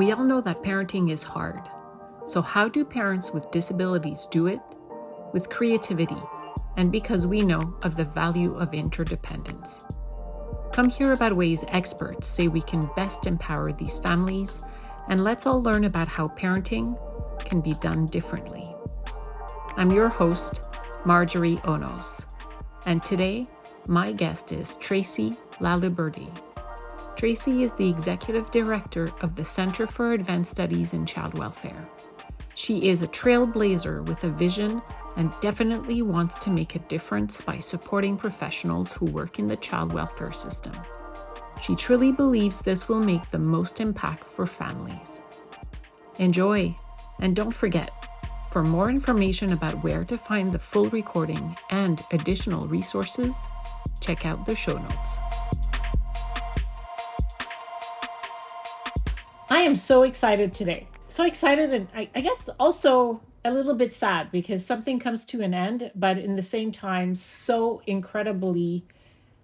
We all know that parenting is hard. So, how do parents with disabilities do it? With creativity, and because we know of the value of interdependence. Come hear about ways experts say we can best empower these families, and let's all learn about how parenting can be done differently. I'm your host, Marjorie Aunos, and today my guest is Traci LaLiberte. Traci is the executive director of the Center for Advanced Studies in Child Welfare. She is a trailblazer with a vision and definitely wants to make a difference by supporting professionals who work in the child welfare system. She truly believes this will make the most impact for families. Enjoy, and don't forget, for more information about where to find the full recording and additional resources, check out the show notes. I am so excited today. So excited, and I, I, guess also a little bit sad because something comes to an end, but in the same time, so incredibly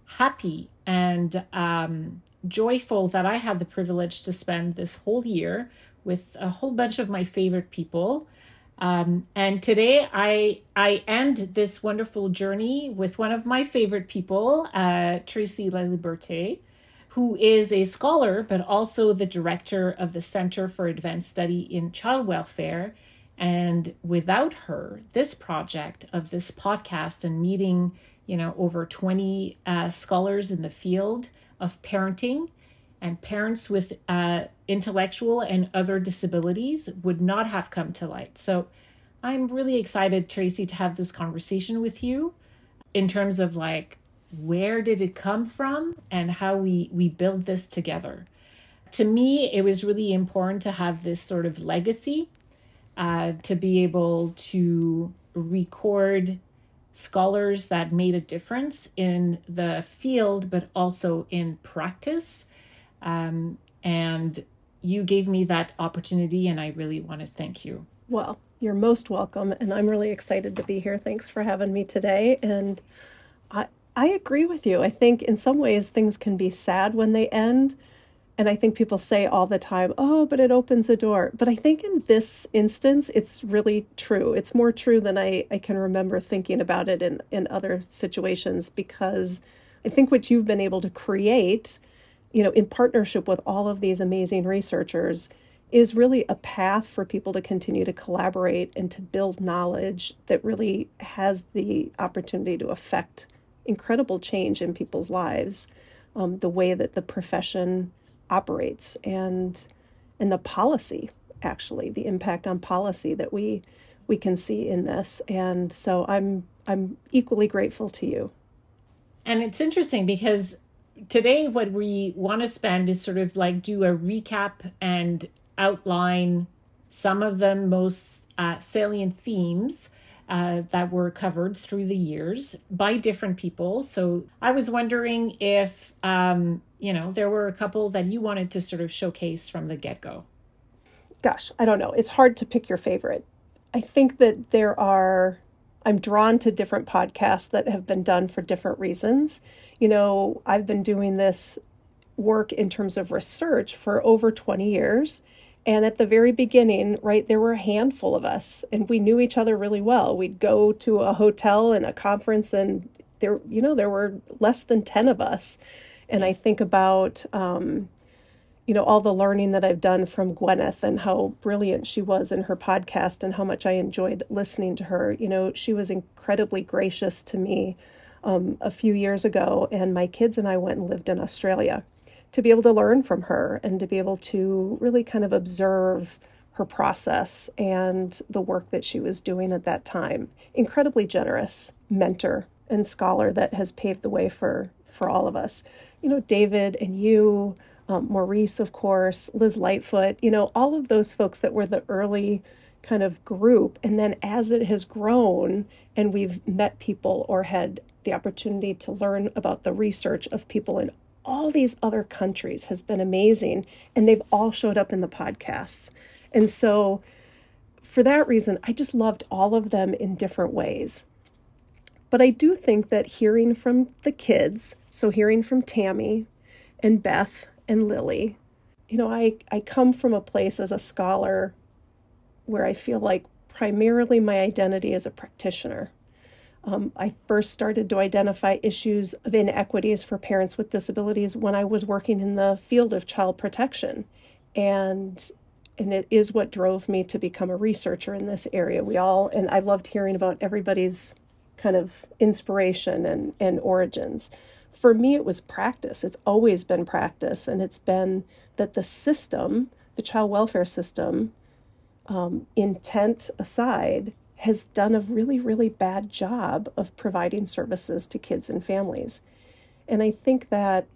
happy and um, joyful that I had the privilege to spend this whole year with a whole bunch of my favorite people. Um, and today I I end this wonderful journey with one of my favorite people, uh, Traci LaLiberte who is a scholar but also the director of the Center for Advanced Study in Child Welfare. And without her, this project of this podcast and meeting, you know, over 20 uh, scholars in the field of parenting and parents with uh, intellectual and other disabilities would not have come to light. So I'm really excited, Traci, to have this conversation with you in terms of like where did it come from and how we we build this together. To me it was really important to have this sort of legacy uh, to be able to record scholars that made a difference in the field but also in practice. Um, and you gave me that opportunity and i really want to thank you. Well you're most welcome and i'm really excited to be here. Thanks for having me today and I, I agree with you. I think in some ways things can be sad when they end. And I think people say all the time, oh, but it opens a door. But I think in this instance, it's really true. It's more true than I, I can remember thinking about it in, in other situations because I think what you've been able to create, you know, in partnership with all of these amazing researchers is really a path for people to continue to collaborate and to build knowledge that really has the opportunity to affect incredible change in people's lives, um, the way that the profession operates and and the policy actually the impact on policy that we we can see in this. And so i'm i'm equally grateful to you. And it's interesting because today what we want to spend is sort of like do a recap and outline some of the most uh, salient themes uh, that were covered through the years by different people. So I was wondering if, um, you know, there were a couple that you wanted to sort of showcase from the get go. Gosh, I don't know. It's hard to pick your favorite. I think that there are, I'm drawn to different podcasts that have been done for different reasons. You know, I've been doing this work in terms of research for over 20 years. And at the very beginning, right, there were a handful of us and we knew each other really well. We'd go to a hotel and a conference and there, you know, there were less than 10 of us. And yes. I think about, um, you know, all the learning that I've done from Gwynnyth and how brilliant she was in her podcast and how much I enjoyed listening to her. You know, she was incredibly gracious to me um, a few years ago, and my kids and I went and lived in Australia to be able to learn from her and to be able to really kind of observe her process and the work that she was doing at that time. Incredibly generous mentor and scholar that has paved the way for for all of us. You know, David and you, um, Maurice, of course, Liz Lightfoot. You know, all of those folks that were the early kind of group, and then as it has grown and we've met people or had the opportunity to learn about the research of people in all these other countries has been amazing and they've all showed up in the podcasts. And so for that reason, I just loved all of them in different ways. But I do think that hearing from the kids, so hearing from Tammy and Beth and Lily, you know, I, I come from a place as a scholar where I feel like primarily my identity as a practitioner. Um, I first started to identify issues of inequities for parents with disabilities when I was working in the field of child protection. And and it is what drove me to become a researcher in this area. We all and I loved hearing about everybody's kind of inspiration and, and origins. For me, it was practice. It's always been practice, and it's been that the system, the child welfare system, um, intent aside, has done a really, really bad job of providing services to kids and families. And I think that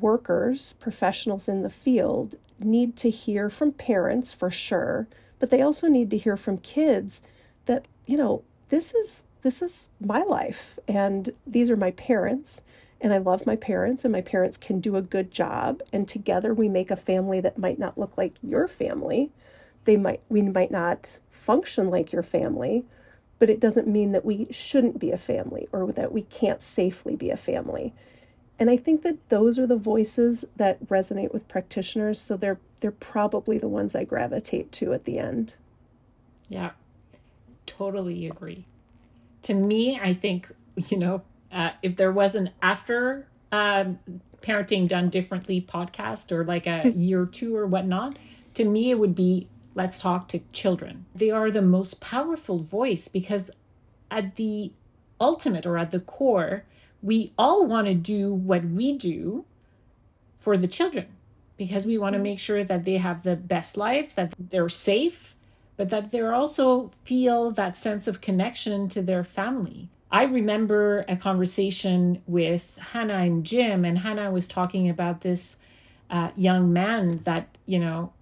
workers, professionals in the field, need to hear from parents for sure, but they also need to hear from kids that, you know, this is this is my life and these are my parents and I love my parents and my parents can do a good job and together we make a family that might not look like your family. They might we might not function like your family, but it doesn't mean that we shouldn't be a family or that we can't safely be a family. And I think that those are the voices that resonate with practitioners, so they're they're probably the ones I gravitate to at the end. Yeah. Totally agree. To me, I think, you know, uh, if there was an after um, parenting done differently podcast or like a year or two or whatnot, to me, it would be let's talk to children. They are the most powerful voice because at the ultimate or at the core, we all want to do what we do for the children because we want to make sure that they have the best life, that they're safe, but that they also feel that sense of connection to their family. I remember a conversation with Hannah and Jim, and Hannah was talking about this uh, young man that, you know,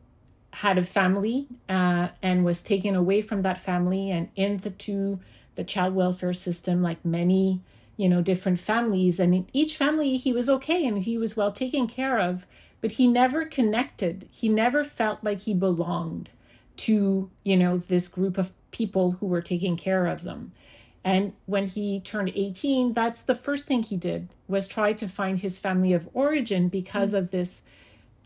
had a family uh, and was taken away from that family and into the child welfare system like many you know different families. And in each family he was okay and he was well taken care of but he never connected. He never felt like he belonged to you know this group of people who were taking care of them. And when he turned 18 that's the first thing he did was try to find his family of origin because mm-hmm. of this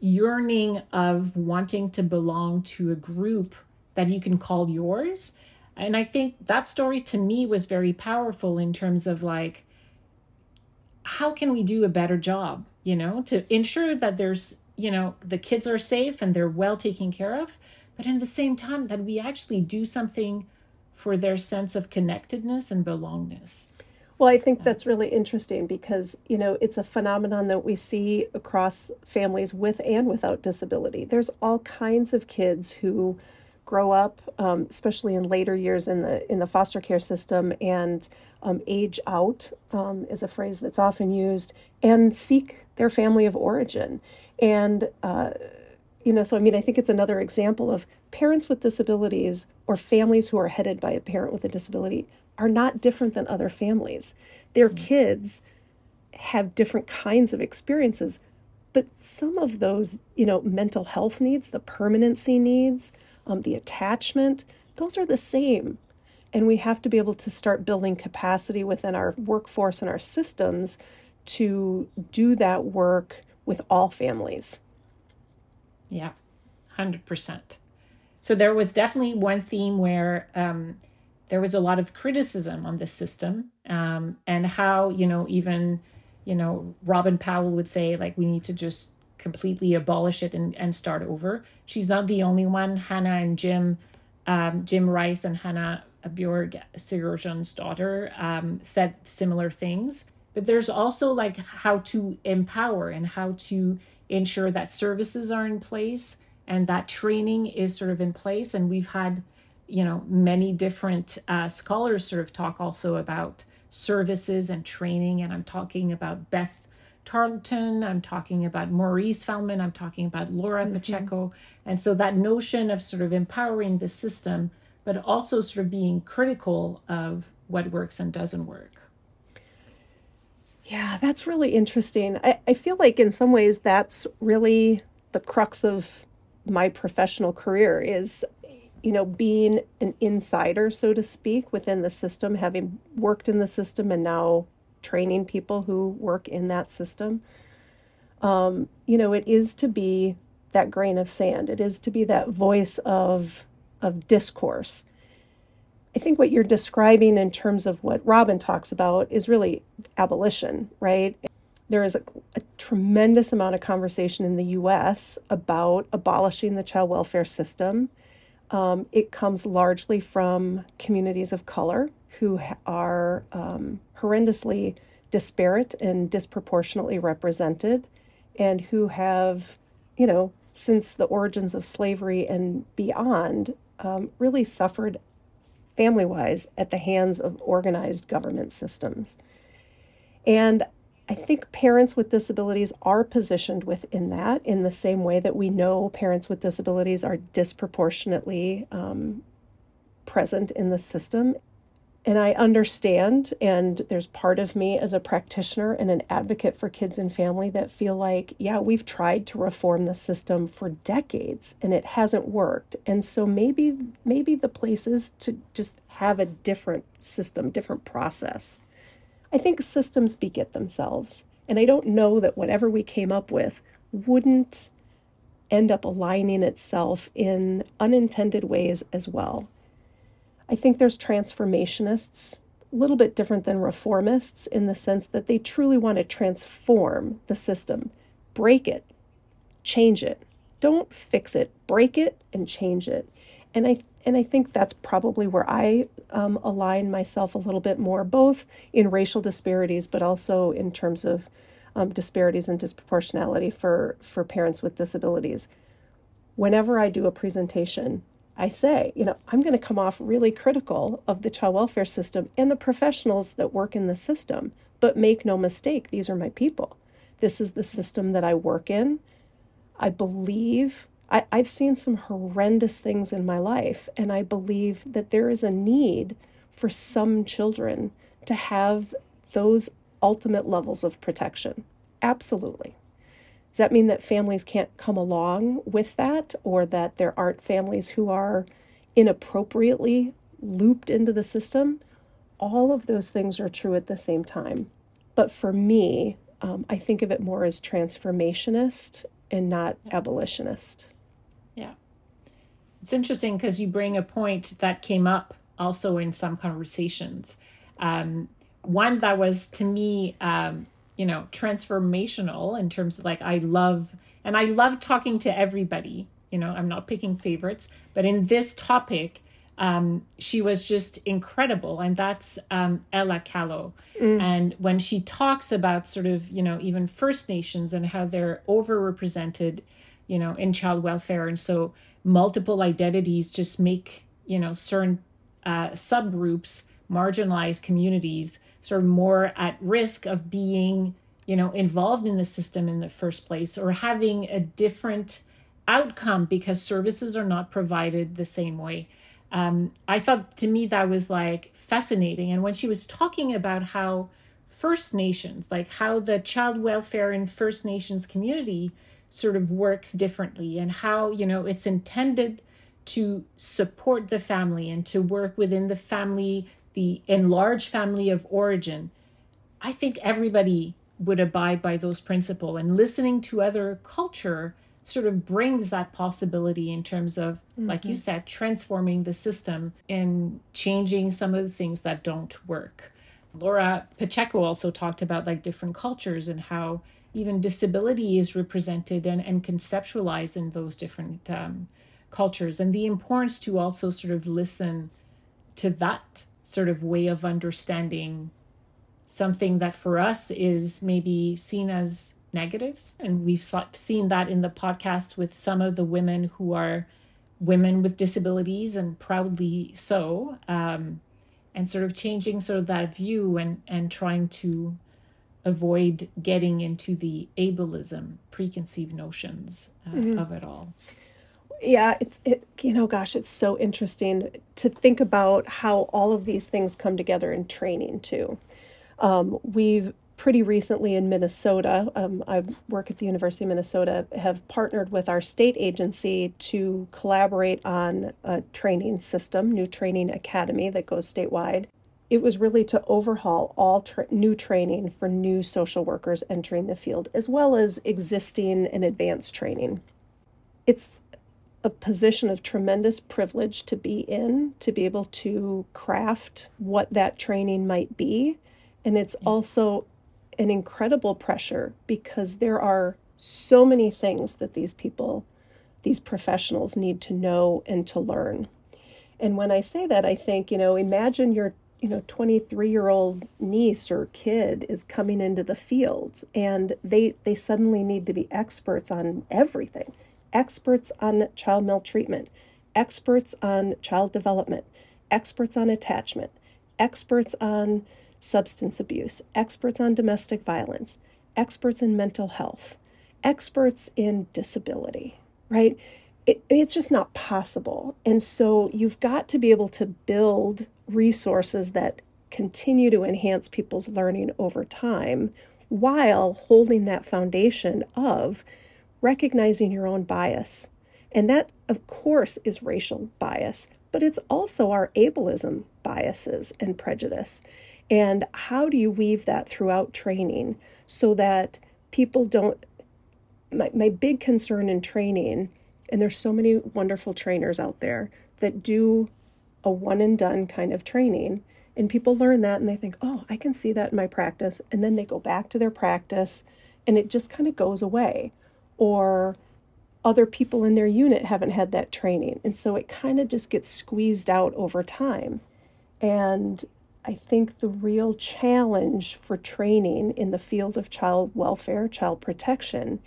yearning of wanting to belong to a group that you can call yours. And I think that story to me was very powerful in terms of like, how can we do a better job, you know, to ensure that there's, you know, the kids are safe and they're well taken care of, but in the same time that we actually do something for their sense of connectedness and belongingness. Well, I think that's really interesting because, you know, it's a phenomenon that we see across families with and without disability. There's all kinds of kids who grow up, um, especially in later years in the in the foster care system, and um, age out um, is a phrase that's often used, and seek their family of origin. And uh, you know, so I mean, I think it's another example of parents with disabilities or families who are headed by a parent with a disability are not different than other families. Their mm-hmm. kids have different kinds of experiences, but some of those, you know, mental health needs, the permanency needs, um, the attachment, those are the same. And we have to be able to start building capacity within our workforce and our systems to do that work with all families. Yeah, 100%. So there was definitely one theme where um, there was a lot of criticism on this system um, and how you know even you know robyn powell would say like we need to just completely abolish it and, and start over. She's not the only one. Hannah and jim um, jim rice and hannah bjorg sigurdsson's daughter um, said similar things. But there's also like how to empower and how to ensure that services are in place and that training is sort of in place. And we've had you know, many different uh, scholars sort of talk also about services and training. And I'm talking about Beth Tarleton, I'm talking about Maurice Feldman, I'm talking about Laura mm-hmm. Pacheco. And so that notion of sort of empowering the system, but also sort of being critical of what works and doesn't work. Yeah, that's really interesting. I, I feel like in some ways that's really the crux of my professional career is you know, being an insider, so to speak, within the system, having worked in the system and now training people who work in that system, um, you know, it is to be that grain of sand. It is to be that voice of of discourse. I think what you're describing in terms of what Robyn talks about is really abolition, right? There is a, a, tremendous amount of conversation in the US about abolishing the child welfare system. Um, it comes largely from communities of color who are um, horrendously disparate and disproportionately represented, and who have, you know, since the origins of slavery and beyond, um, really suffered family wise at the hands of organized government systems. And I think parents with disabilities are positioned within that in the same way that we know parents with disabilities are disproportionately um, present in the system. And I understand, and there's part of me as a practitioner and an advocate for kids and family that feel like, yeah, we've tried to reform the system for decades and it hasn't worked. And so maybe maybe the place is to just have a different system, different process. I think systems beget themselves. And I don't know that whatever we came up with wouldn't end up aligning itself in unintended ways as well. I think there's transformationists, a little bit different than reformists in the sense that they truly want to transform the system, break it, change it. Don't fix it, break it and change it. And I and I think that's probably where I um, align myself a little bit more, both in racial disparities, but also in terms of um, disparities and disproportionality for for parents with disabilities. Whenever I do a presentation I say, you know, I'm going to come off really critical of the child welfare system and the professionals that work in the system. But make no mistake, these are my people. This is the system that I work in. I believe I, I've seen some horrendous things in my life, and I believe that there is a need for some children to have those ultimate levels of protection. Absolutely. Does that mean that families can't come along with that or that there aren't families who are inappropriately looped into the system? All of those things are true at the same time. But for me, um, I think of it more as transformationist and not abolitionist. Yeah. It's interesting because you bring a point that came up also in some conversations. Um, one that was to me um, you know transformational in terms of like i love and i love talking to everybody you know i'm not picking favorites but in this topic um, she was just incredible and that's um, ella callow mm. and when she talks about sort of you know even first nations and how they're overrepresented you know in child welfare. And so multiple identities just make you know certain uh, subgroups marginalized communities sort of more at risk of being you know involved in the system in the first place or having a different outcome because services are not provided the same way. Um, i thought to me that was like fascinating. And when she was talking about how first nations like how the child welfare in first nations community sort of works differently and how you know it's intended to support the family and to work within the family the enlarged family of origin, I think everybody would abide by those principles. And listening to other culture sort of brings that possibility in terms of, mm-hmm. like you mm-hmm. said, transforming the system and changing some of the things that don't work. Laura Pacheco also talked about like different cultures and how even disability is represented and, and conceptualized in those different um, cultures. And the importance to also sort of listen to that sort of way of understanding something that for us is maybe seen as negative. And we've seen that in the podcast with some of the women who are women with disabilities and proudly so um, and sort of changing sort of that view and and trying to avoid getting into the ableism preconceived notions uh, mm-hmm. of it all. Yeah it's it you know gosh it's so interesting to think about how all of these things come together in training too. Um, we've pretty recently in minnesota um, i work at the university of minnesota have partnered with our state agency to collaborate on a training system new training academy that goes statewide it was really to overhaul all tra- new training for new social workers entering the field as well as existing and advanced training it's a position of tremendous privilege to be in, to be able to craft what that training might be. And it's also an incredible pressure because there are so many things that these people, these professionals need to know and to learn. And when I say that, I think, you know, imagine your, you know, 23 year old niece or kid is coming into the field and they, they suddenly need to be experts on everything experts on child maltreatment, experts on child development, experts on attachment, experts on substance abuse, experts on domestic violence, experts in mental health, experts in disability, right? It, it's just not possible. And so you've got to be able to build resources that continue to enhance people's learning over time while holding that foundation of recognizing your own bias. And that, of course, is racial bias, but it's also our ableism biases and prejudice. And how do you weave that throughout training so that people don't? My, my big concern in training, and there's so many wonderful trainers out there that do a one and done kind of training. And people learn that and they think, oh, I can see that in my practice. And then they go back to their practice and it just kind of goes away or other people in their unit haven't had that training. And so it kind of just gets squeezed out over time. And I think the real challenge for training in the field of child welfare, child protection,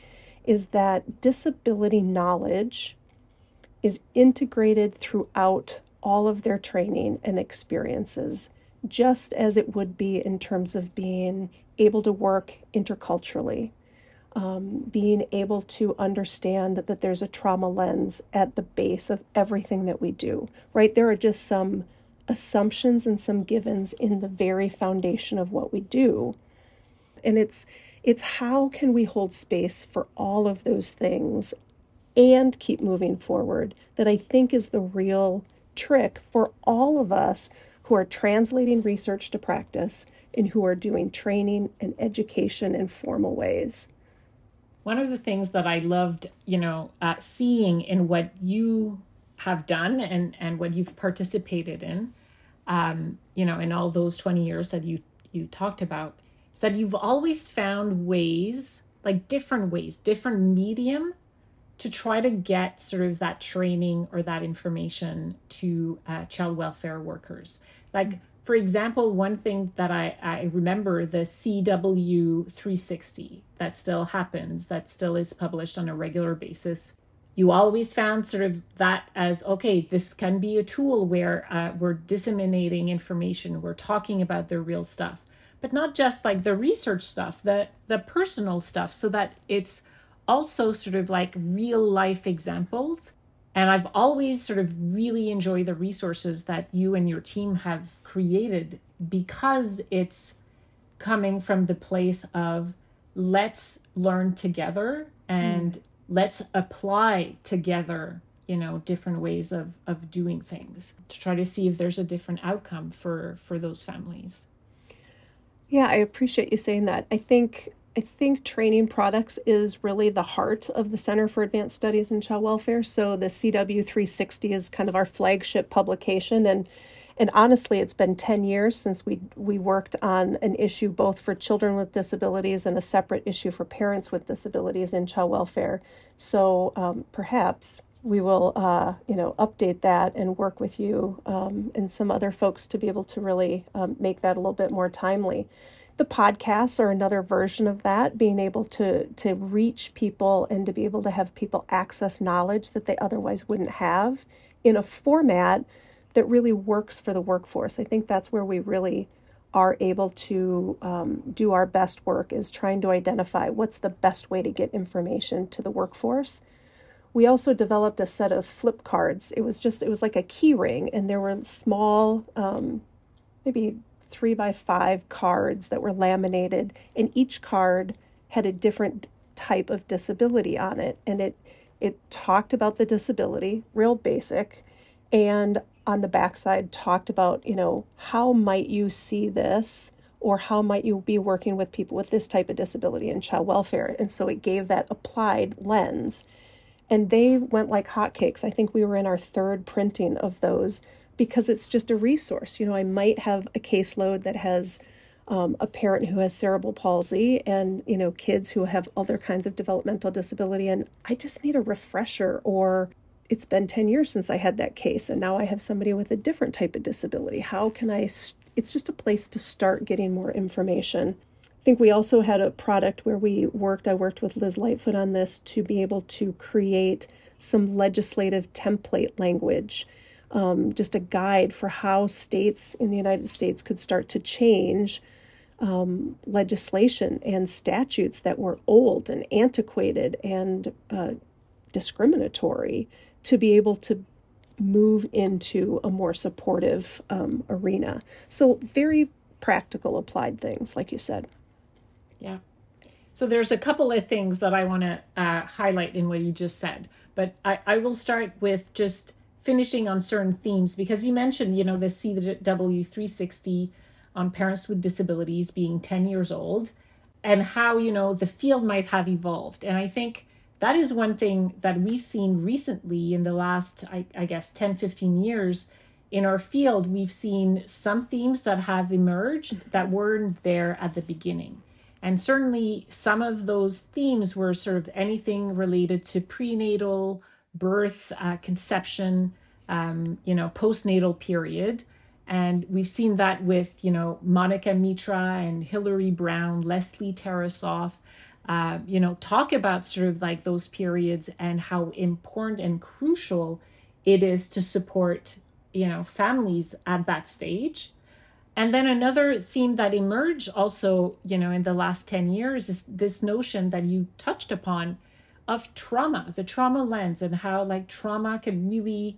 is that disability knowledge is integrated throughout all of their training and experiences, just as it would be in terms of being able to work interculturally um, being able to understand that there's a trauma lens at the base of everything that we do, right? There are just some assumptions and some givens in the very foundation of what we do. And it's it's how can we hold space for all of those things and keep moving forward that I think is the real trick for all of us who are translating research to practice and who are doing training and education in formal ways. One of the things that I loved, you know, uh, seeing in what you have done and and what you've participated in, um, you know, in all those twenty years that you you talked about, is that you've always found ways, like different ways, different medium, to try to get sort of that training or that information to uh, child welfare workers, like for example, one thing that I, I remember the CW 360 that still happens, that still is published on a regular basis. You always found sort of that as okay, this can be a tool where uh, we're disseminating information, we're talking about the real stuff, but not just like the research stuff, the the personal stuff, so that it's also sort of like real life examples. And I've always sort of really enjoyed the resources that you and your team have created because it's coming from the place of let's learn together and mm. let's apply together you know different ways of of doing things to try to see if there's a different outcome for for those families. Yeah i appreciate you saying that. I think I think training products is really the heart of the Center for Advanced Studies in Child Welfare. So the CW 360 is kind of our flagship publication and and honestly it's been 10 years since we we worked on an issue both for children with disabilities and a separate issue for parents with disabilities in child welfare. So um, perhaps we will uh, you know update that and work with you um, and some other folks to be able to really um, make that a little bit more timely the podcasts are another version of that being able to to reach people and to be able to have people access knowledge that they otherwise wouldn't have in a format that really works for the workforce. I think that's where we really are able to um, do our best work is trying to identify what's the best way to get information to the workforce. We also developed a set of flip cards. It was just it was like a key ring and there were small um, maybe three by five cards that were laminated, and each card had a different type of disability on it. And it it talked about the disability, real basic, and on the backside talked about, you know, how might you see this or how might you be working with people with this type of disability in child welfare. And so it gave that applied lens. And they went like hotcakes. I think we were in our third printing of those because it's just a resource. You know, I might have a caseload that has um, a parent who has cerebral palsy and, you know, kids who have other kinds of developmental disability. And I just need a refresher or it's been 10 years since I had that case and now I have somebody with a different type of disability. How can I? It's just a place to start getting more information. I think we also had a product where we worked, I worked with Liz Lightfoot on this to be able to create some legislative template language, um, just a guide for how states in the United States could start to change um, legislation and statutes that were old and antiquated and uh, discriminatory to be able to move into a more supportive um, arena. So, very practical, applied things, like you said. Yeah. So, there's a couple of things that I want to uh, highlight in what you just said, but I, I will start with just finishing on certain themes because you mentioned, you know, the CW360 on parents with disabilities being 10 years old and how, you know, the field might have evolved. And I think that is one thing that we've seen recently in the last, I, I, guess, 10, 15 years in our field. We've seen some themes that have emerged that weren't there at the beginning. And certainly some of those themes were sort of anything related to prenatal, birth, uh, conception, um, you know, postnatal period. And we've seen that with, you know, Monica Mitra and Hilary Brown, Lesley Tarasoff, uh, you know, talk about sort of like those periods and how important and crucial it is to support, you know, families at that stage. And then another theme that emerged also, you know, in the last 10 years is this notion that you touched upon of trauma, the trauma lens, and how like trauma can really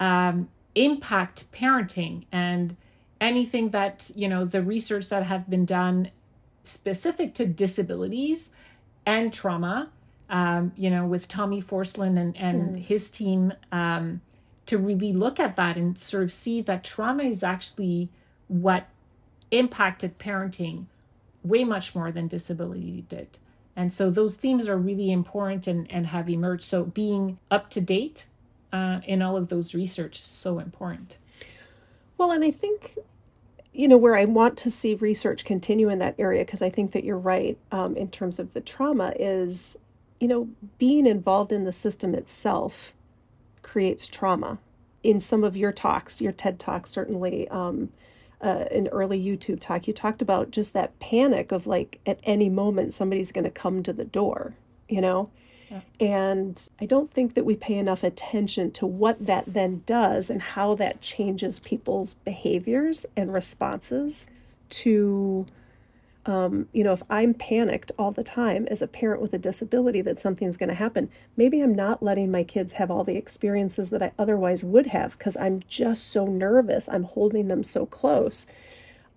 um, impact parenting and anything that, you know, the research that have been done specific to disabilities and trauma, um, you know, with Tommie Forslund and, and mm. his team um, to really look at that and sort of see that trauma is actually what impacted parenting way much more than disability did. And so those themes are really important and, and have emerged. So being up to date uh, in all of those research so important. Well, and I think you know where I want to see research continue in that area because I think that you're right um, in terms of the trauma is you know being involved in the system itself creates trauma. In some of your talks, your TED talks, certainly um, uh, an early YouTube talk, you talked about just that panic of like at any moment somebody's going to come to the door, you know, and I don't think that we pay enough attention to what that then does and how that changes people's behaviors and responses to, um, you know, if I'm panicked all the time as a parent with a disability that something's going to happen, maybe I'm not letting my kids have all the experiences that I otherwise would have because I'm just so nervous. I'm holding them so close.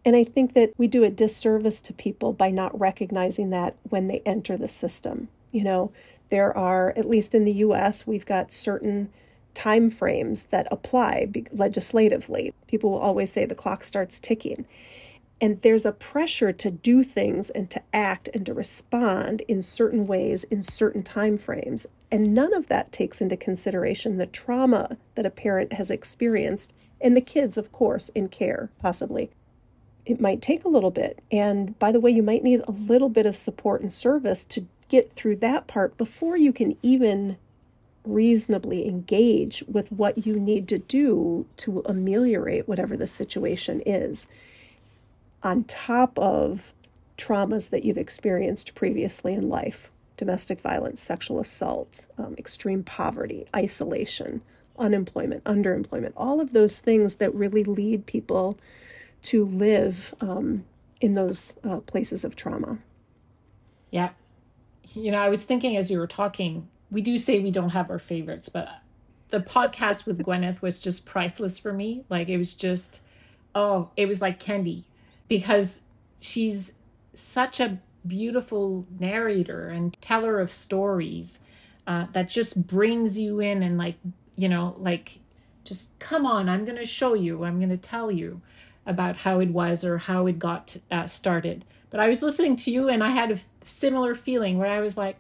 And I think that we do a disservice to people by not recognizing that when they enter the system. You know, there are, at least in the US, we've got certain time frames that apply legislatively. People will always say the clock starts ticking. And there's a pressure to do things and to act and to respond in certain ways in certain time frames. And none of that takes into consideration the trauma that a parent has experienced and the kids, of course, in care, possibly. It might take a little bit. And by the way, you might need a little bit of support and service to get through that part before you can even reasonably engage with what you need to do to ameliorate whatever the situation is, on top of traumas that you've experienced previously in life domestic violence, sexual assault, um, extreme poverty, isolation, unemployment, underemployment, all of those things that really lead people to live um, in those uh, places of trauma. Yeah, you know, I was thinking as you were talking, we do say we don't have our favorites, but the podcast with Gwynnyth was just priceless for me. Like it was just, oh, it was like candy because she's such a beautiful narrator and teller of stories uh, that just brings you in and like, you know, like just come on, I'm going to show you, I'm going to tell you about how it was or how it got uh, started. But I was listening to you and I had a similar feeling where I was like,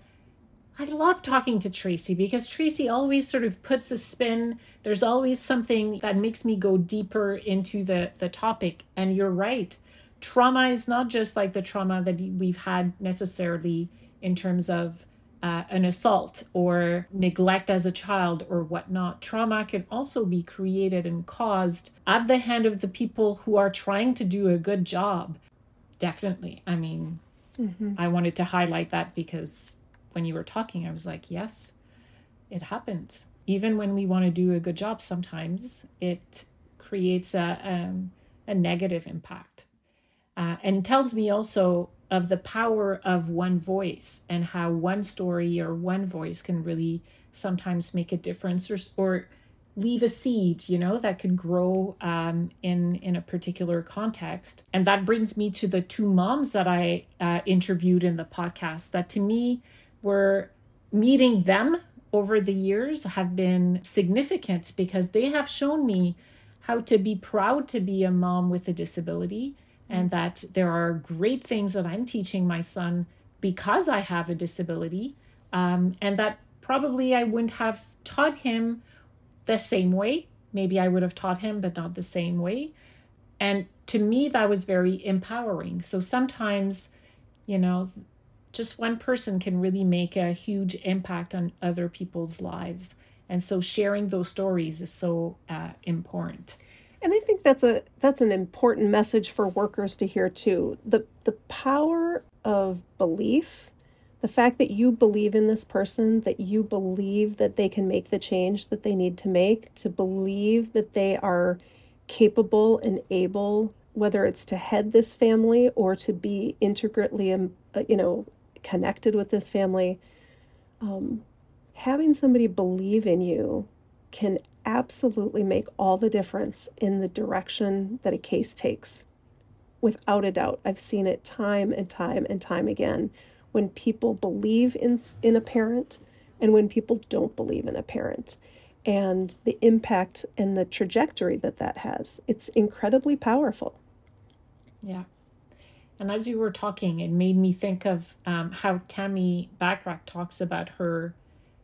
I love talking to Traci because Traci always sort of puts a spin. There's always something that makes me go deeper into the the topic. And you're right. Trauma is not just like the trauma that we've had necessarily in terms of uh, an assault or neglect as a child or whatnot. Trauma can also be created and caused at the hand of the people who are trying to do a good job. Definitely. I mean, mm-hmm. I wanted to highlight that because when you were talking, I was like, yes, it happens. Even when we want to do a good job, sometimes it creates a, um, a negative impact. Uh, and tells me also of the power of one voice and how one story or one voice can really sometimes make a difference or, or leave a seed you know that could grow um, in in a particular context. And that brings me to the two moms that i uh, interviewed in the podcast that to me were meeting them over the years have been significant because they have shown me how to be proud to be a mom with a disability and that there are great things that I'm teaching my son because I have a disability, um, and that probably I wouldn't have taught him the same way. Maybe I would have taught him, but not the same way. And to me, that was very empowering. So sometimes, you know, just one person can really make a huge impact on other people's lives. And so sharing those stories is so uh, important. And I think that's a that's an important message for workers to hear too. The the power of belief, the fact that you believe in this person, that you believe that they can make the change that they need to make, to believe that they are capable and able whether it's to head this family or to be integrally um, uh, you know connected with this family um, having somebody believe in you can absolutely make all the difference in the direction that a case takes. Without a doubt, I've seen it time and time and time again when people believe in, in a parent and when people don't believe in a parent and the impact and the trajectory that that has. It's incredibly powerful. Yeah. And as you were talking, it made me think of um, how Tammy Bachrach talks about her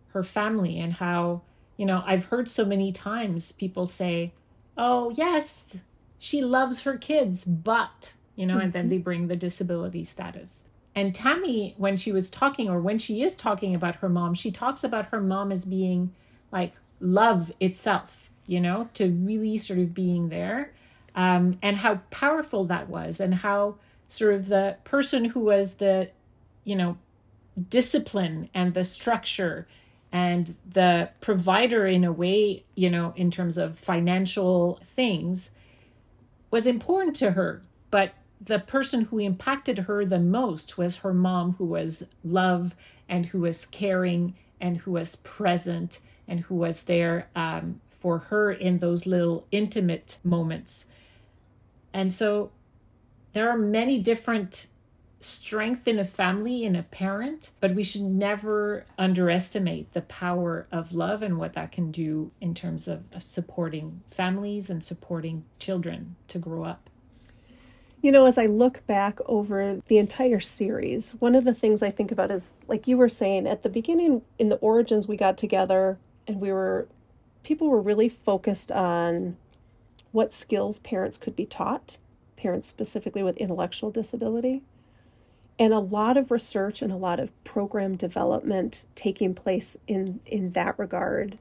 her family and how you know, I've heard so many times people say, oh, yes, she loves her kids, but, you know, mm-hmm. and then mm-hmm. they bring the disability status. And Tammy, when she was talking, or when she is talking about her mom, she talks about her mom as being like love itself, you know, to really sort of being there. Um, and how powerful that was, and how sort of the person who was the, you know, discipline and the structure and the provider in a way you know in terms of financial things was important to her. But the person who impacted her the most was her mom who was love and who was caring and who was present and who was there um, for her in those little intimate moments. And so there are many different strength in a family in a parent, but we should never underestimate the power of love and what that can do in terms of supporting families and supporting children to grow up. You know, as I look back over the entire series, one of the things I think about is like you were saying at the beginning in the origins, we got together and we were, people were really focused on what skills parents could be taught, parents specifically with intellectual disability and a lot of research and a lot of program development taking place in in that regard.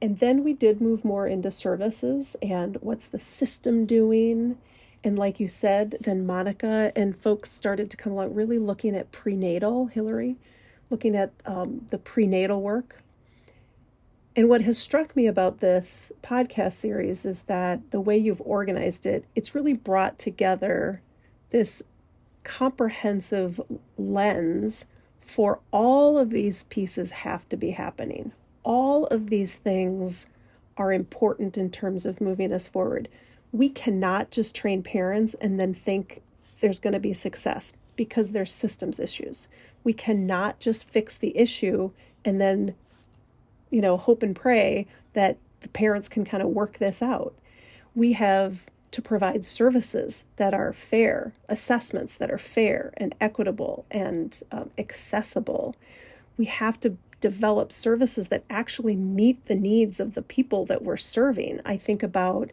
And then we did move more into services and what's the system doing? And like you said then monica and folks started to come along really looking at prenatal hilary looking at um, the prenatal work. And what has struck me about this podcast series is that the way you've organized it it's really brought together this comprehensive lens for all of these pieces have to be happening. All of these things are important in terms of moving us forward. We cannot just train parents and then think there's going to be success because there's systems issues. We cannot just fix the issue and then, you know, hope and pray that the parents can kind of work this out. We have to provide services that are fair, assessments that are fair and equitable and um, accessible. we have to develop services that actually meet the needs of the people that we're serving. I think about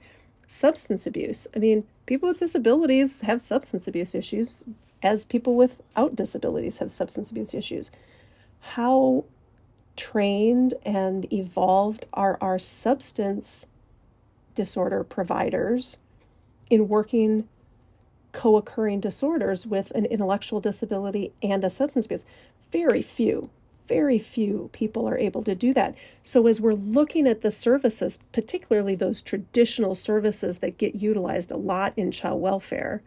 substance abuse. I mean, people with disabilities have substance abuse issues, as people without disabilities have substance abuse issues. How trained and evolved are our substance disorder providers in working co occurring disorders with an intellectual disability and a substance abuse? Very few very few people are able to do that. So, as we're looking at the services, particularly those traditional services that get utilized a lot in child welfare,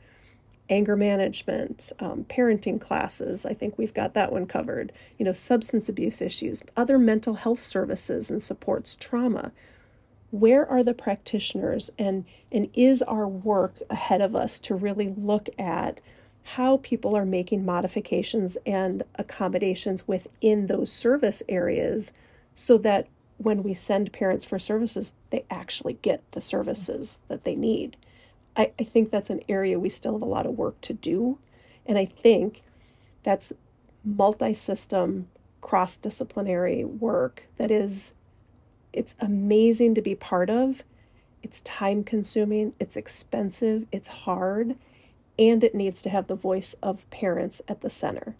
anger management, um, parenting classes, I think we've got that one covered, you know, substance abuse issues, other mental health services and supports trauma. Where are the practitioners and, and is our work ahead of us to really look at how people are making modifications and accommodations within those service areas so that when we send parents for services, they actually get the services that they need. I, I think that's an area we still have a lot of work to do. And I think that's multi system, cross disciplinary work that is, it's amazing to be part of. It's time consuming, it's expensive, it's hard and it needs to have the voice of parents at the center.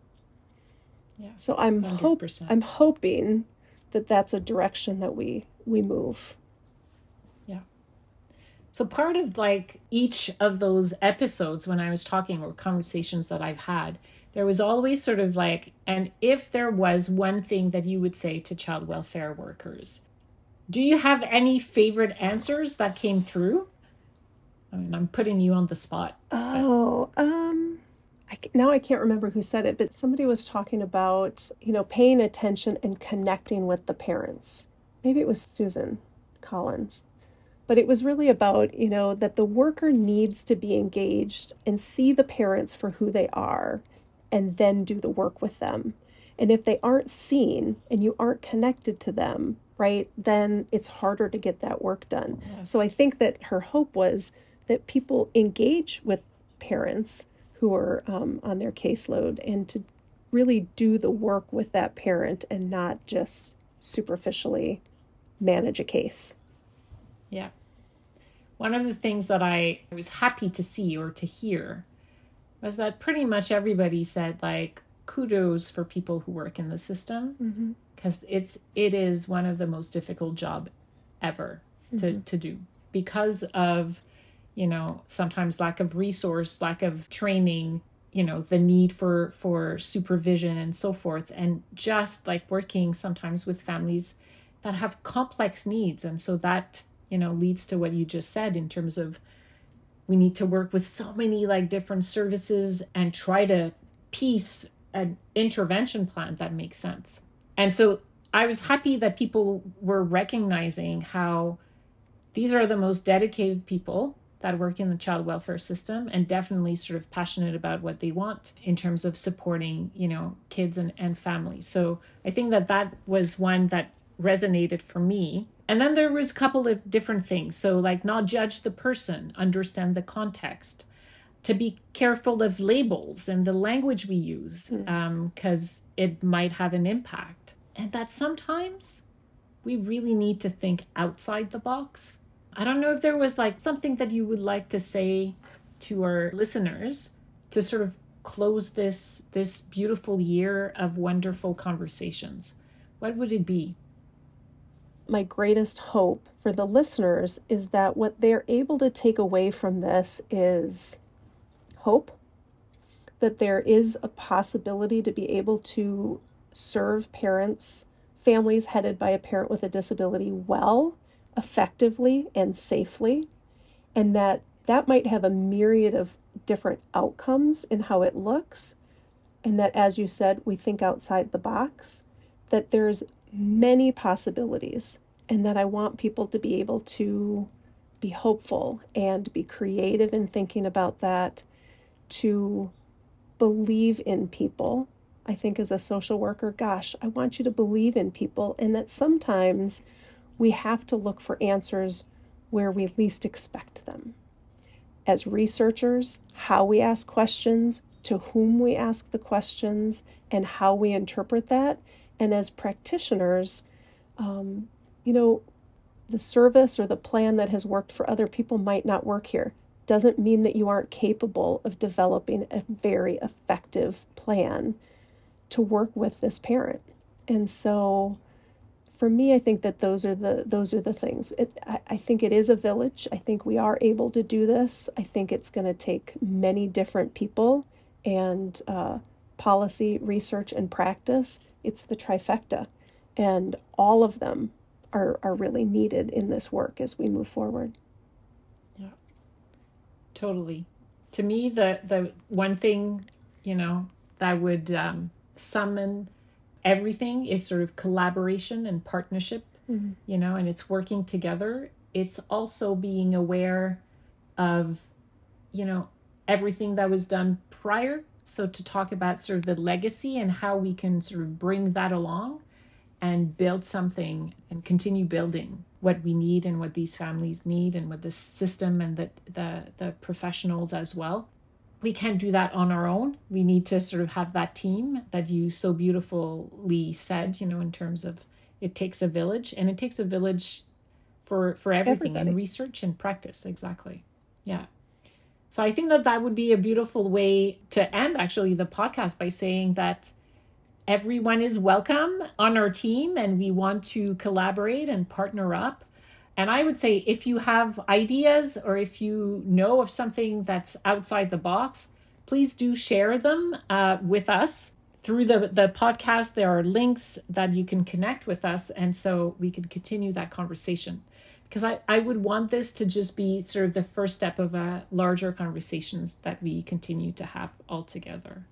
Yes, so I'm hope I'm hoping that that's a direction that we we move. Yeah. So part of like each of those episodes when I was talking or conversations that I've had, there was always sort of like and if there was one thing that you would say to child welfare workers, do you have any favorite answers that came through? I mean, I'm putting you on the spot. Oh, um, I, now I can't remember who said it, but somebody was talking about, you know, paying attention and connecting with the parents. Maybe it was Susan Collings. But it was really about, you know, that the worker needs to be engaged and see the parents for who they are and then do the work with them. And if they aren't seen and you aren't connected to them, right, then it's harder to get that work done. Yes. So I think that her hope was that people engage with parents who are um, on their caseload and to really do the work with that parent and not just superficially manage a case. Yeah. One of the things that I was happy to see or to hear was that pretty much everybody said like kudos for people who work in the system because mm-hmm. it's it is one of the most difficult job ever to mm-hmm. to do because of you know sometimes lack of resource lack of training you know the need for for supervision and so forth and just like working sometimes with families that have complex needs and so that you know leads to what you just said in terms of we need to work with so many like different services and try to piece an intervention plan that makes sense. And so i was happy that people were recognizing how these are the most dedicated people that work in the child welfare system and definitely sort of passionate about what they want in terms of supporting you know kids and, and families. So i think that that was one that resonated for me. And then there was a couple of different things. So like not judge the person understand the context to be careful of labels and the language we use because mm. um, it might have an impact and that sometimes we really need to think outside the box I don't know if there was like something that you would like to say to our listeners to sort of close this this beautiful year of wonderful conversations. What would it be? My greatest hope for the listeners is that what they're able to take away from this is hope that there is a possibility to be able to serve parents, families headed by a parent with a disability well effectively and safely, and that that might have a myriad of different outcomes in how it looks, and that as you said, we think outside the box, that there's many possibilities, and that I want people to be able to be hopeful and be creative in thinking about that, to believe in people. I think as a social worker, gosh, I want you to believe in people, and that sometimes we have to look for answers where we least expect them. As researchers, how we ask questions, to whom we ask the questions, and how we interpret that And as practitioners, um, you know, the service or the plan that has worked for other people might not work here. Doesn't mean that you aren't capable of developing a very effective plan to work with this parent. And so for me, I think that those are the those are the things. It, I, I think it is a village. I think we are able to do this. I think it's going to take many different people and uh, policy, research, and practice. It's the trifecta, and all of them are are really needed in this work as we move forward. Totally. To me, the the one thing you know that would um, summon everything is sort of collaboration and partnership, mm-hmm. you know, and it's working together. It's also being aware of, you know, everything that was done prior. So to talk about sort of the legacy and how we can sort of bring that along and build something and continue building what we need and what these families need and what the system and the the, the professionals as well we can't do that on our own. We need to sort of have that team that you so beautifully said, you know, in terms of it takes a village and it takes a village for for everything Everybody. and research and practice exactly. Yeah. So I think that that would be a beautiful way to end actually the podcast by saying that everyone is welcome on our team and we want to collaborate and partner up and I would say if you have ideas or if you know of something that's outside the box, please do share them uh, with us through the, the podcast. There are links that you can connect with us. And so we can continue that conversation. Because I, I would want this to just be sort of the first step of a larger conversations that we continue to have all together.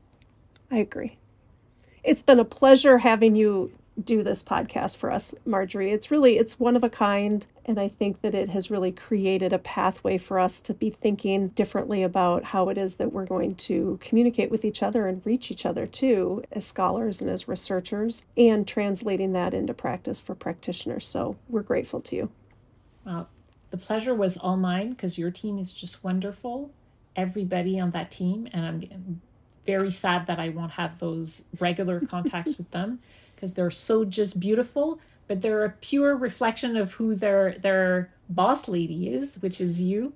I agree. It's been a pleasure having you do this podcast for us, Marjorie. It's really it's one of a kind and I think that it has really created a pathway for us to be thinking differently about how it is that we're going to communicate with each other and reach each other too as scholars and as researchers and translating that into practice for practitioners. So, we're grateful to you. Well, the pleasure was all mine because your team is just wonderful. Everybody on that team and I'm very sad that I won't have those regular contacts with them because they're so just beautiful, but they're a pure reflection of who their their boss lady is, which is you.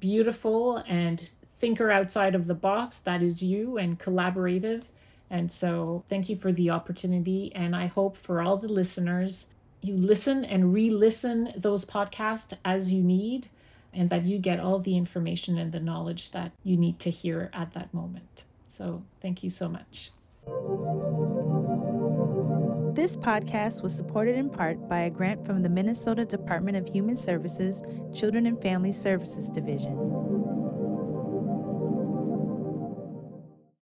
Beautiful and thinker outside of the box, that is you, and collaborative. And so, thank you for the opportunity. And I hope for all the listeners, you listen and re listen those podcasts as you need, and that you get all the information and the knowledge that you need to hear at that moment. So, thank you so much. This podcast was supported in part by a grant from the Minnesota Department of Human Services Children and Family Services Division.